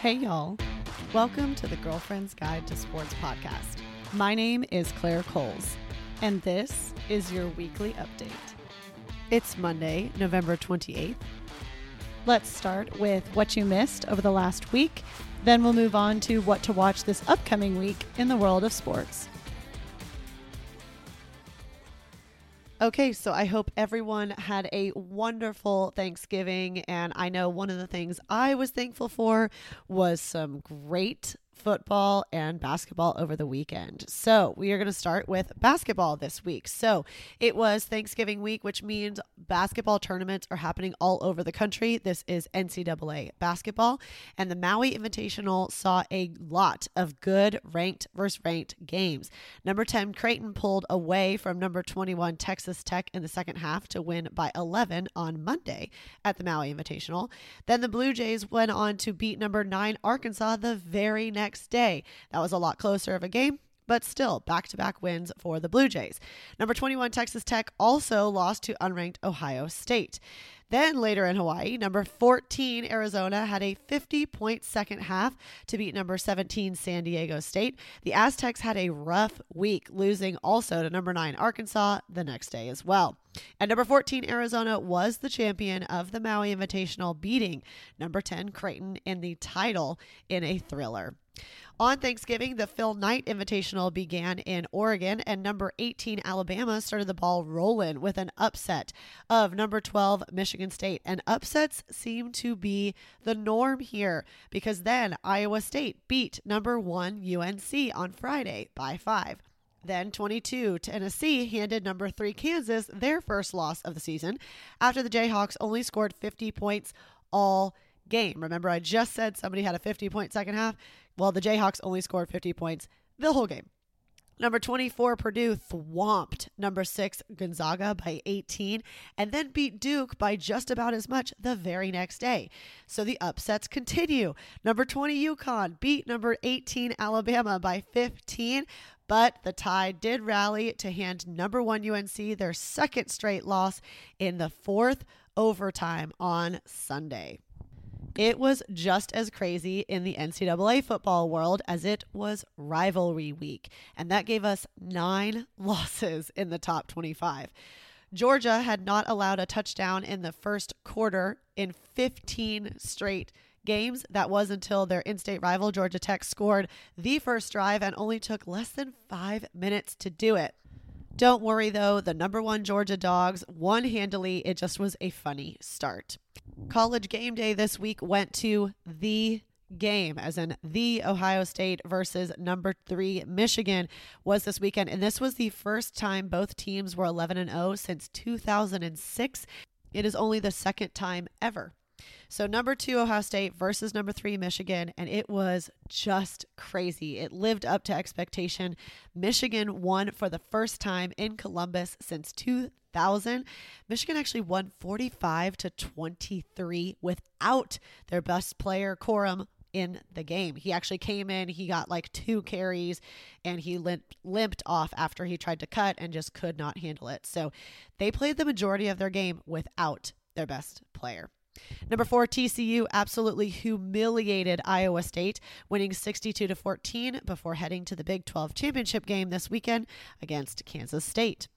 Hey, y'all. Welcome to the Girlfriend's Guide to Sports podcast. My name is Claire Coles, and this is your weekly update. It's Monday, November 28th. Let's start with what you missed over the last week. Then we'll move on to what to watch this upcoming week in the world of sports. Okay, so I hope everyone had a wonderful Thanksgiving. And I know one of the things I was thankful for was some great football and basketball over the weekend. So, we are going to start with basketball this week. So, it was Thanksgiving week, which means basketball tournaments are happening all over the country. This is NCAA basketball, and the Maui Invitational saw a lot of good ranked versus ranked games. Number 10, Creighton pulled away from number 21, Texas Tech, in the second half to win by 11 on Monday at the Maui Invitational. Then the Blue Jays went on to beat number 9, Arkansas, the very next next day. That was a lot closer of a game but still back to back wins for the Blue Jays. Number 21, Texas Tech also lost to unranked Ohio State. Then later in Hawaii, number 14, Arizona had a 50 point second half to beat number 17, San Diego State. The Aztecs had a rough week, losing also to number 9, Arkansas the next day as well. And number 14, Arizona was the champion of the Maui Invitational, beating number 10, Creighton in the title in a thriller. On Thanksgiving, the Phil Knight Invitational began in Oregon, and number 18 Alabama started the ball rolling with an upset of number 12 Michigan State. And upsets seem to be the norm here because then Iowa State beat number 1 UNC on Friday by 5. Then 22, Tennessee handed number 3 Kansas their first loss of the season after the Jayhawks only scored 50 points all game. Remember, I just said somebody had a 50 point second half? Well, the Jayhawks only scored 50 points the whole game. Number 24, Purdue thwomped number 6, Gonzaga by 18, and then beat Duke by just about as much the very next day. So the upsets continue. Number 20, UConn beat number 18, Alabama by 15, but the Tide did rally to hand number 1 UNC their second straight loss in the fourth overtime on Sunday. It was just as crazy in the NCAA football world as it was rivalry week, and that gave us nine losses in the top 25. Georgia had not allowed a touchdown in the first quarter in 15 straight games. That was until their in state rival, Georgia Tech, scored the first drive and only took less than five minutes to do it. Don't worry though, the number one Georgia Dogs won handily. It just was a funny start. College game day this week went to the game, as in the Ohio State versus number three Michigan, was this weekend. And this was the first time both teams were 11 and 0 since 2006. It is only the second time ever so, number two, Ohio State versus number three, Michigan. And it was just crazy. It lived up to expectation. Michigan won for the first time in Columbus since 2000. Michigan actually won 45 to 23 without their best player, Corum, in the game. He actually came in, he got like two carries, and he limped, limped off after he tried to cut and just could not handle it. So they played the majority of their game without their best player. Number four, TCU absolutely humiliated Iowa State, winning 62 to 14 before heading to the Big 12 championship game this weekend against Kansas State.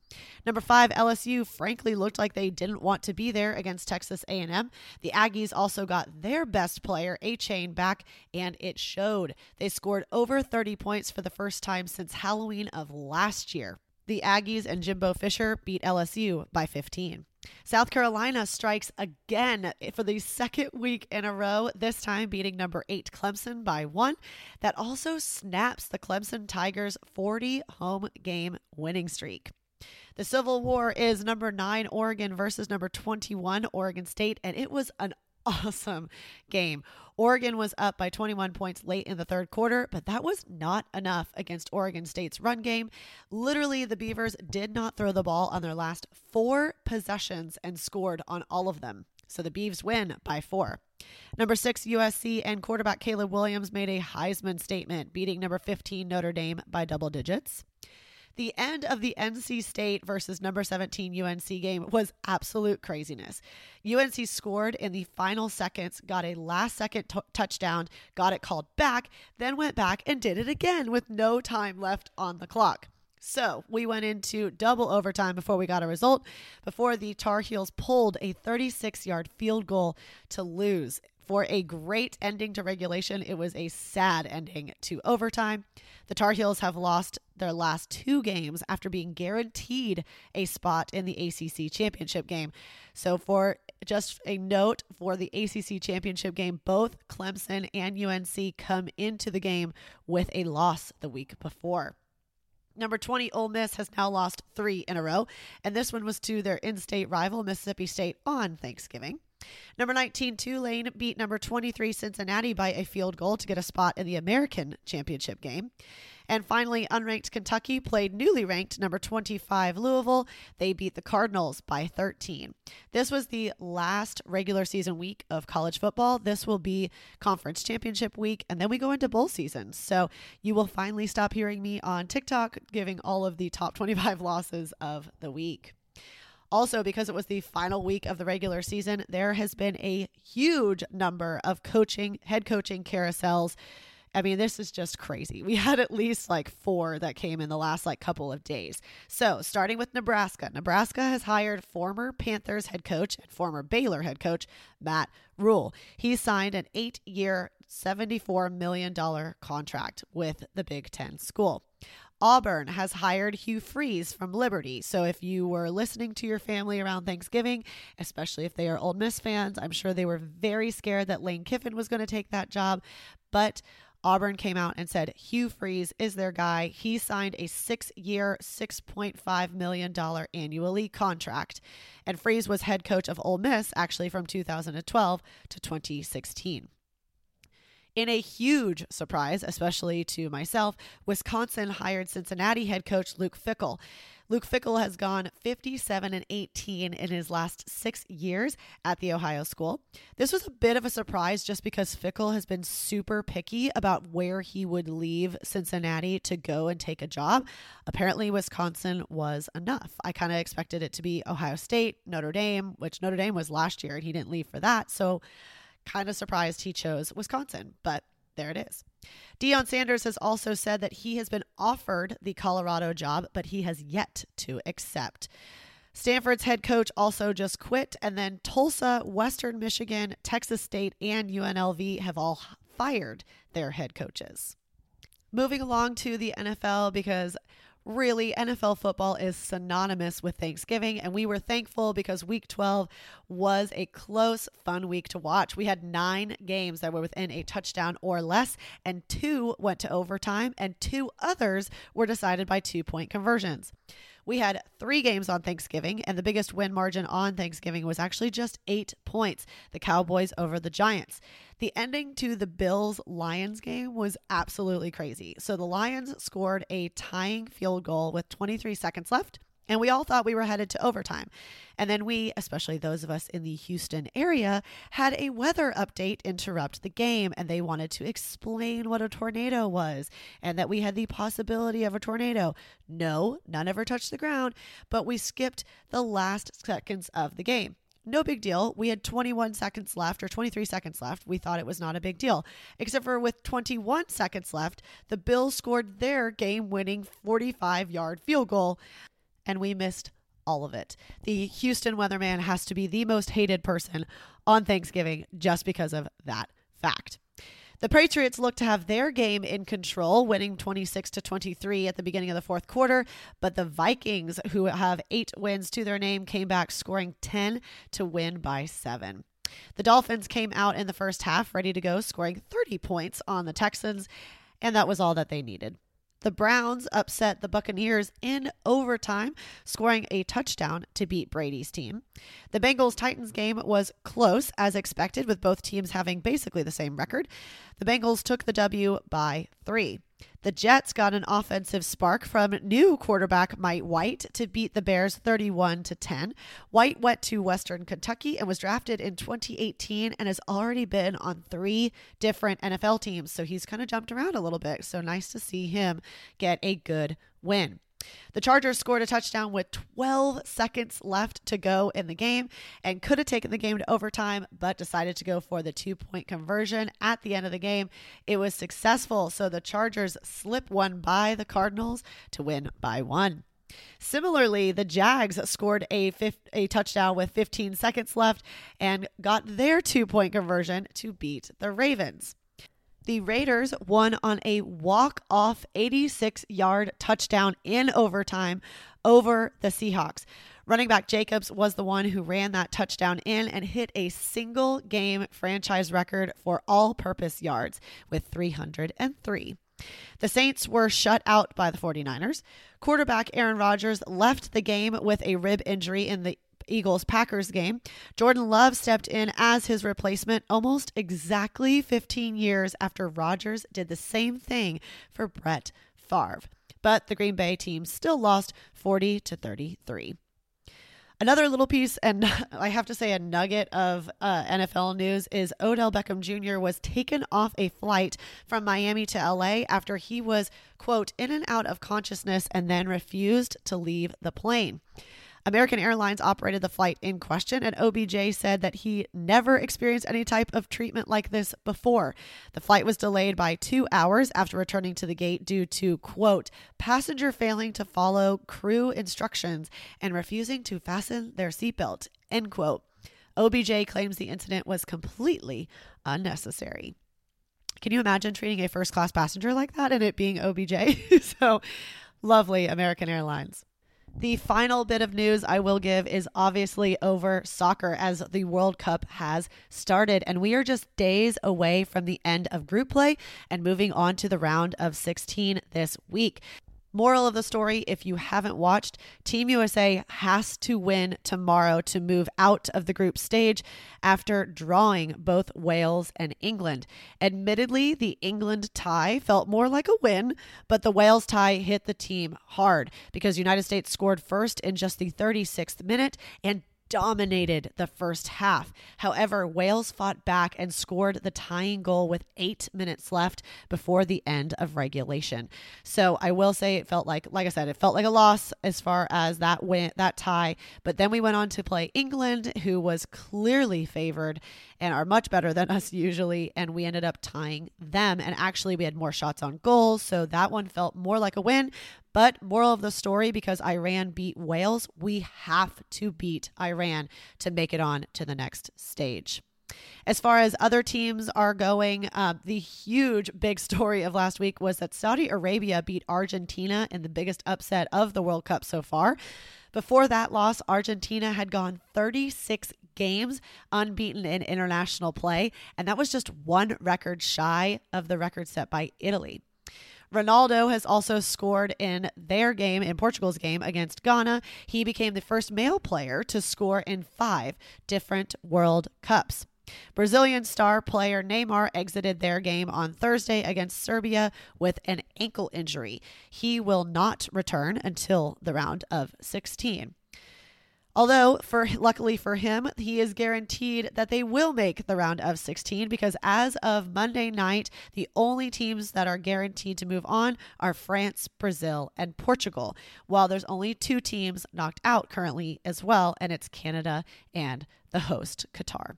Number five, LSU frankly looked like they didn't want to be there against Texas A&M. The Aggies also got their best player, Achane, back, and it showed. They scored over 30 points for the first time since Halloween of last year. The Aggies and Jimbo Fisher beat LSU by 15. South Carolina strikes again for the second week in a row, this time beating number eight Clemson by one. That also snaps the Clemson Tigers' 40 home game winning streak. The Civil War is number nine Oregon versus number 21 Oregon State, and it was an awesome game. Oregon was up by 21 points late in the third quarter, but that was not enough against Oregon State's run game. Literally, the Beavers did not throw the ball on their last four possessions and scored on all of them. So the Beavs win by four. Number six, USC and quarterback Caleb Williams made a Heisman statement, beating number 15 Notre Dame by double digits. The end of the NC State versus number 17 UNC game was absolute craziness. UNC scored in the final seconds, got a last second t- touchdown, got it called back, then went back and did it again with no time left on the clock. So we went into double overtime before we got a result, before the Tar Heels pulled a 36 yard field goal to lose. For a great ending to regulation, it was a sad ending to overtime. The Tar Heels have lost their last two games after being guaranteed a spot in the ACC championship game. So, for just a note for the ACC championship game, both Clemson and UNC come into the game with a loss the week before. Number 20, Ole Miss has now lost three in a row, and this one was to their in state rival, Mississippi State, on Thanksgiving. Number 19, Tulane beat number 23, Cincinnati, by a field goal to get a spot in the American Championship game. And finally, unranked Kentucky played newly ranked number 25 Louisville. They beat the Cardinals by 13. This was the last regular season week of college football. This will be conference championship week, and then we go into bowl season. So you will finally stop hearing me on TikTok giving all of the top 25 losses of the week. Also, because it was the final week of the regular season, there has been a huge number of coaching, head coaching carousels. I mean, this is just crazy. We had at least like four that came in the last like couple of days. So, starting with Nebraska, Nebraska has hired former Panthers head coach and former Baylor head coach Matt Rhule. He signed an eight year, $74 million contract with the Big Ten school. Auburn has hired Hugh Freeze from Liberty. So if you were listening to your family around Thanksgiving, especially if they are Ole Miss fans, I'm sure they were very scared that Lane Kiffin was going to take that job. But Auburn came out and said Hugh Freeze is their guy. He signed a six year, $6.5 million annually contract. And Freeze was head coach of Ole Miss actually from 2012 to 2016. In a huge surprise, especially to myself, Wisconsin hired Cincinnati head coach Luke Fickell. Luke Fickell has gone 57 and 18 in his last six years at the Ohio school. This was a bit of a surprise just because Fickell has been super picky about where he would leave Cincinnati to go and take a job. Apparently, Wisconsin was enough. I kind of expected it to be Ohio State, Notre Dame, which Notre Dame was last year and he didn't leave for that. So, kind of surprised he chose Wisconsin, but there it is. Deion Sanders has also said that he has been offered the Colorado job, but he has yet to accept. Stanford's head coach also just quit, and then Tulsa, Western Michigan, Texas State, and UNLV have all fired their head coaches. Moving along to the NFL because really, NFL football is synonymous with Thanksgiving, and we were thankful because week 12 was a close, fun week to watch. We had nine games that were within a touchdown or less, and two went to overtime, and two others were decided by two point conversions. We had three games on Thanksgiving, and the biggest win margin on Thanksgiving was actually just eight points the Cowboys over the Giants. The ending to the Bills Lions game was absolutely crazy. So the Lions scored a tying field goal with 23 seconds left. And we all thought we were headed to overtime. And then we, especially those of us in the Houston area, had a weather update interrupt the game. And they wanted to explain what a tornado was and that we had the possibility of a tornado. No, none ever touched the ground, but we skipped the last seconds of the game. No big deal. We had 21 seconds left or 23 seconds left. We thought it was not a big deal. Except for with 21 seconds left, the Bills scored their game winning 45 yard field goal and we missed all of it. The Houston weatherman has to be the most hated person on Thanksgiving just because of that fact. The Patriots look to have their game in control, winning 26 to 23 at the beginning of the fourth quarter, but the Vikings, who have 8 wins to their name, came back scoring 10 to win by 7. The Dolphins came out in the first half ready to go, scoring 30 points on the Texans, and that was all that they needed. The Browns upset the Buccaneers in overtime, scoring a touchdown to beat Brady's team. The Bengals Titans game was close as expected, with both teams having basically the same record. The Bengals took the W by three. The Jets got an offensive spark from new quarterback Mike White to beat the Bears 31 to 10. White went to Western Kentucky and was drafted in 2018 and has already been on three different NFL teams. So he's kind of jumped around a little bit. So nice to see him get a good win. The Chargers scored a touchdown with 12 seconds left to go in the game and could have taken the game to overtime, but decided to go for the two point conversion at the end of the game. It was successful, so the Chargers slip one by the Cardinals to win by one. Similarly, the Jags scored a, fifth, a touchdown with 15 seconds left and got their two point conversion to beat the Ravens. The Raiders won on a walk off 86 yard touchdown in overtime over the Seahawks. Running back Jacobs was the one who ran that touchdown in and hit a single game franchise record for all purpose yards with 303. The Saints were shut out by the 49ers. Quarterback Aaron Rodgers left the game with a rib injury in the Eagles Packers game. Jordan Love stepped in as his replacement almost exactly 15 years after Rodgers did the same thing for Brett Favre. But the Green Bay team still lost 40 to 33. Another little piece, and I have to say, a nugget of uh, NFL news is Odell Beckham Jr. was taken off a flight from Miami to LA after he was, quote, in and out of consciousness and then refused to leave the plane. American Airlines operated the flight in question, and OBJ said that he never experienced any type of treatment like this before. The flight was delayed by two hours after returning to the gate due to, quote, passenger failing to follow crew instructions and refusing to fasten their seatbelt, end quote. OBJ claims the incident was completely unnecessary. Can you imagine treating a first class passenger like that and it being OBJ? so lovely, American Airlines. The final bit of news I will give is obviously over soccer as the World Cup has started. And we are just days away from the end of group play and moving on to the round of 16 this week. Moral of the story if you haven't watched, Team USA has to win tomorrow to move out of the group stage after drawing both Wales and England. Admittedly, the England tie felt more like a win, but the Wales tie hit the team hard because United States scored first in just the 36th minute and dominated the first half. However, Wales fought back and scored the tying goal with eight minutes left before the end of regulation. So I will say it felt like, like I said, it felt like a loss as far as that win, that tie. But then we went on to play England, who was clearly favored and are much better than us usually. And we ended up tying them. And actually, we had more shots on goals. So that one felt more like a win. But moral of the story because Iran beat Wales, we have to beat Iran to make it on to the next stage. As far as other teams are going, uh, the huge big story of last week was that Saudi Arabia beat Argentina in the biggest upset of the World Cup so far. Before that loss, Argentina had gone 36 games unbeaten in international play, and that was just one record shy of the record set by Italy. Ronaldo has also scored in their game, in Portugal's game against Ghana. He became the first male player to score in five different World Cups. Brazilian star player Neymar exited their game on Thursday against Serbia with an ankle injury. He will not return until the round of 16. Although, for luckily for him, he is guaranteed that they will make the round of 16 because as of Monday night, the only teams that are guaranteed to move on are France, Brazil, and Portugal. While there's only two teams knocked out currently as well, and it's Canada and the host Qatar.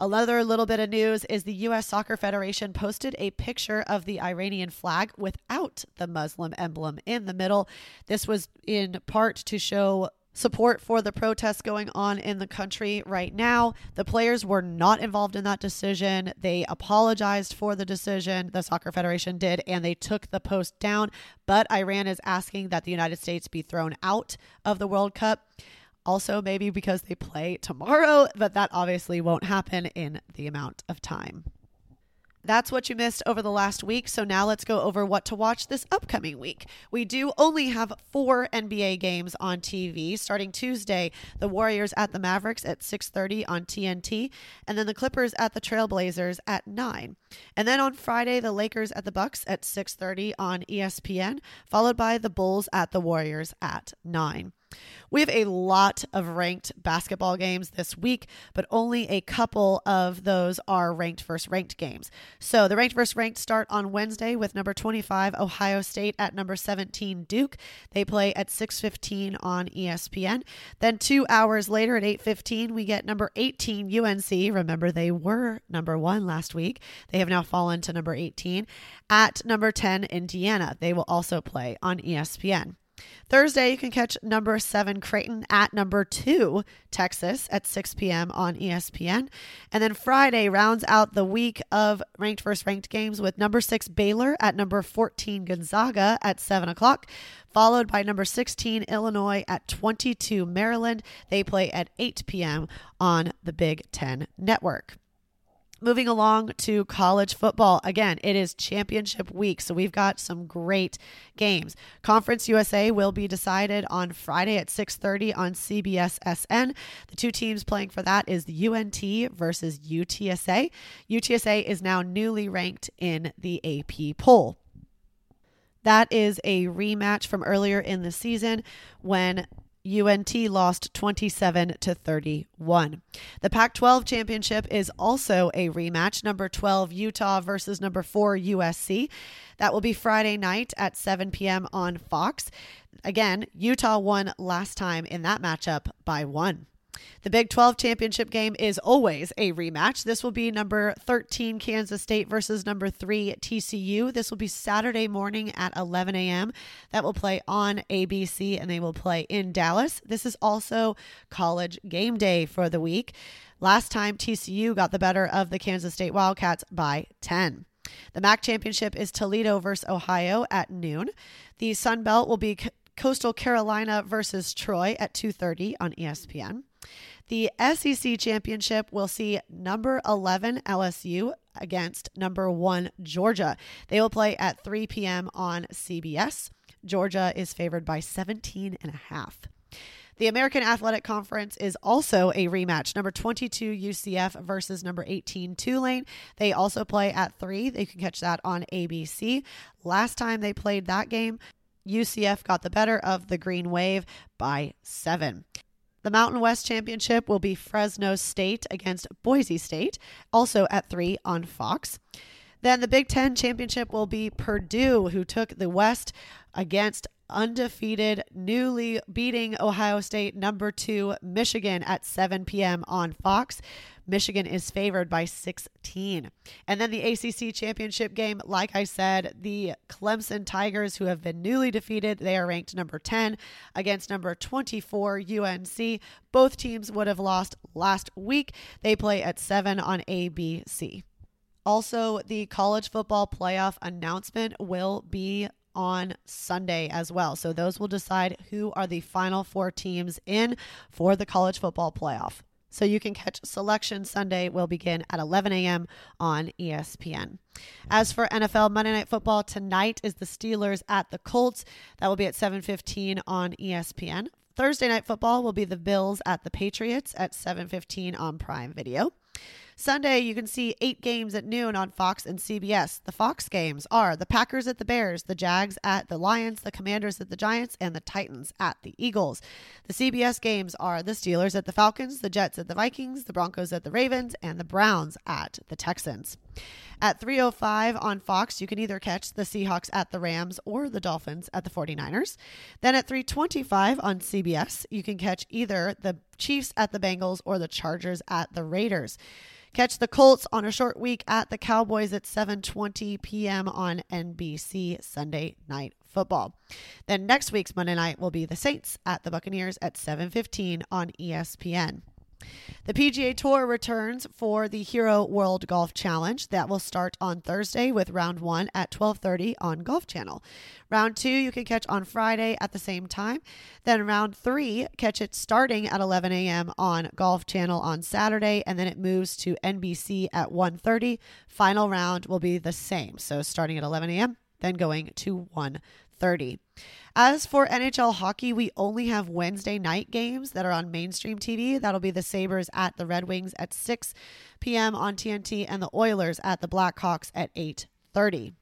Another little bit of news is the U.S. Soccer Federation posted a picture of the Iranian flag without the Muslim emblem in the middle. This was in part to show support for the protests going on in the country right now. The players were not involved in that decision. They apologized for the decision, the Soccer Federation did, and they took the post down. But Iran is asking that the United States be thrown out of the World Cup. Also, maybe because they play tomorrow, but that obviously won't happen in the amount of time. That's what you missed over the last week. So now let's go over what to watch this upcoming week. We do only have four NBA games on TV. Starting Tuesday, the Warriors at the Mavericks at 6:30 on TNT, and then the Clippers at the Trailblazers at 9. And then on Friday, the Lakers at the Bucks at 6:30 on ESPN, followed by the Bulls at the Warriors at 9. We have a lot of ranked basketball games this week, but only a couple of those are ranked versus ranked games. So the ranked versus ranked start on Wednesday with number 25 Ohio State at number 17 Duke. They play at 6:15 on ESPN. Then 2 hours later at 8:15 we get number 18 UNC. Remember they were number 1 last week. They have now fallen to number 18 at number 10 Indiana. They will also play on ESPN. Thursday, you can catch number seven Creighton at number two Texas at 6 p.m. on ESPN. And then Friday rounds out the week of ranked versus ranked games with number six Baylor at number 14 Gonzaga at 7 o'clock, followed by number 16 Illinois at 22 Maryland. They play at 8 p.m. on the Big Ten Network moving along to college football. Again it is championship week so we've got some great games. Conference usa will be decided on friday at 6.30 on cbs sn the two teams playing for that is the unt versus utsa utsa is now newly ranked in the ap poll. That is a rematch from earlier in the season when UNT lost 27 to 31. The Pac 12 championship is also a rematch, number 12 Utah versus number 4 USC. That will be Friday night at 7 p.m. on Fox. Again, Utah won last time in that matchup by one. The Big 12 championship game is always a rematch. This will be number 13 Kansas State versus number 3 TCU. This will be Saturday morning at 11 a.m. That will play on ABC and they will play in Dallas. This is also college game day for the week. Last time TCU got the better of the Kansas State Wildcats by 10. The MAC championship is Toledo versus Ohio at noon. The Sun Belt will be Coastal Carolina versus Troy at 2:30 on ESPN. The SEC championship will see number 11 LSU against number 1 Georgia. They will play at 3 p.m. on CBS. Georgia is favored by 17 and a half. The American Athletic Conference is also a rematch. Number 22 UCF versus number 18 Tulane. They also play at 3. They can catch that on ABC. Last time they played that game, UCF got the better of the Green Wave by 7. The Mountain West Championship will be Fresno State against Boise State, also at 3 on Fox. Then the Big Ten Championship will be Purdue, who took the West against undefeated, newly beating Ohio State number two, Michigan at 7 p.m. on Fox. Michigan is favored by 16. And then the ACC championship game, like I said, the Clemson Tigers, who have been newly defeated, they are ranked number 10 against number 24 UNC. Both teams would have lost last week. They play at 7 on ABC. Also, the college football playoff announcement will be on Sunday as well. So those will decide who are the final four teams in for the college football playoff. So you can catch Selection Sunday will begin at 11 a.m. on ESPN. As for NFL Monday Night Football tonight is the Steelers at the Colts. That will be at 7:15 on ESPN. Thursday night football will be the Bills at the Patriots at 7:15 on Prime Video. Sunday, you can see eight games at noon on Fox and CBS. The Fox games are the Packers at the Bears, the Jags at the Lions, the Commanders at the Giants, and the Titans at the Eagles. The CBS games are the Steelers at the Falcons, the Jets at the Vikings, the Broncos at the Ravens, and the Browns at the Texans. At 3:05 on Fox, you can either catch the Seahawks at the Rams or the Dolphins at the 49ers. Then at 3:25 on CBS, you can catch either the Chiefs at the Bengals or the Chargers at the Raiders. Catch the Colts on a short week at the Cowboys at 7:20 p.m. on NBC Sunday Night Football. Then next week's Monday night will be the Saints at the Buccaneers at 7:15 on ESPN. The PGA Tour returns for the Hero World Golf Challenge that will start on Thursday with round 1 at 12:30 on Golf Channel. Round 2 you can catch on Friday at the same time. Then round 3 catch it starting at 11 a.m. on Golf Channel on Saturday and then it moves to NBC at 1:30. Final round will be the same. So starting at 11 a.m., then going to 1:30. As for NHL hockey, we only have Wednesday night games that are on mainstream TV. That'll be the Sabres at the Red Wings at 6 p.m. on TNT and the Oilers at the Blackhawks at 8:30.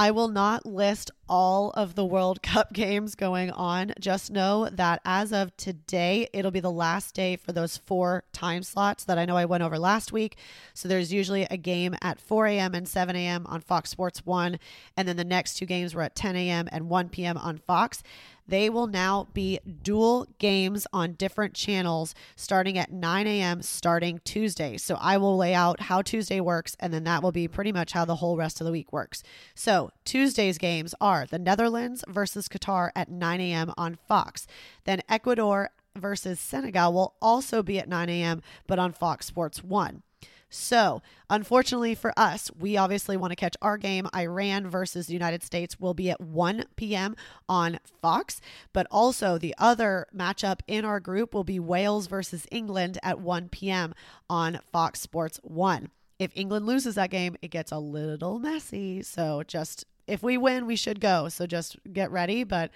I will not list all of the World Cup games going on. Just know that as of today, it'll be the last day for those four time slots that I know I went over last week. So there's usually a game at 4 a.m. and 7 a.m. on Fox Sports 1, and then the next two games were at 10 a.m. and 1 p.m. on Fox. They will now be dual games on different channels starting at 9 a.m. starting Tuesday. So I will lay out how Tuesday works, and then that will be pretty much how the whole rest of the week works. So Tuesday's games are the Netherlands versus Qatar at 9 a.m. on Fox. Then Ecuador versus Senegal will also be at 9 a.m., but on Fox Sports 1. So, unfortunately for us, we obviously want to catch our game. Iran versus the United States will be at 1 p.m. on Fox, but also the other matchup in our group will be Wales versus England at 1 p.m. on Fox Sports 1. If England loses that game, it gets a little messy. So, just if we win, we should go. So, just get ready. But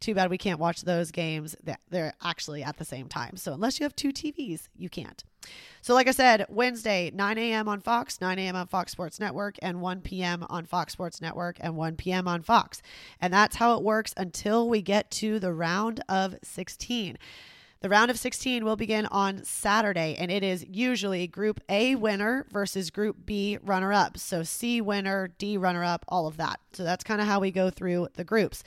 too bad we can't watch those games. They're actually at the same time. So, unless you have two TVs, you can't. So, like I said, Wednesday, 9 a.m. on Fox, 9 a.m. on Fox Sports Network, and 1 p.m. on Fox Sports Network, and 1 p.m. on Fox. And that's how it works until we get to the round of 16. The round of 16 will begin on Saturday, and it is usually Group A winner versus Group B runner up. So, C winner, D runner up, all of that. So, that's kind of how we go through the groups.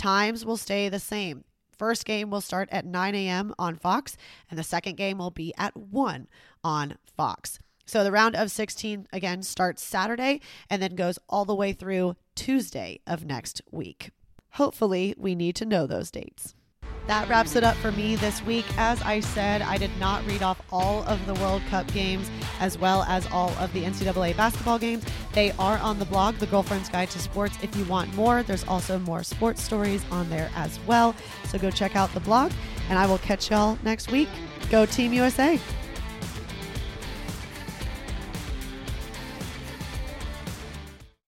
Times will stay the same. First game will start at 9 a.m. on Fox, and the second game will be at 1 on Fox. So the round of 16 again starts Saturday and then goes all the way through Tuesday of next week. Hopefully, we need to know those dates. That wraps it up for me this week. As I said, I did not read off all of the World Cup games as well as all of the NCAA basketball games. They are on the blog, The Girlfriend's Guide to Sports, if you want more. There's also more sports stories on there as well. So go check out the blog, and I will catch y'all next week. Go Team USA!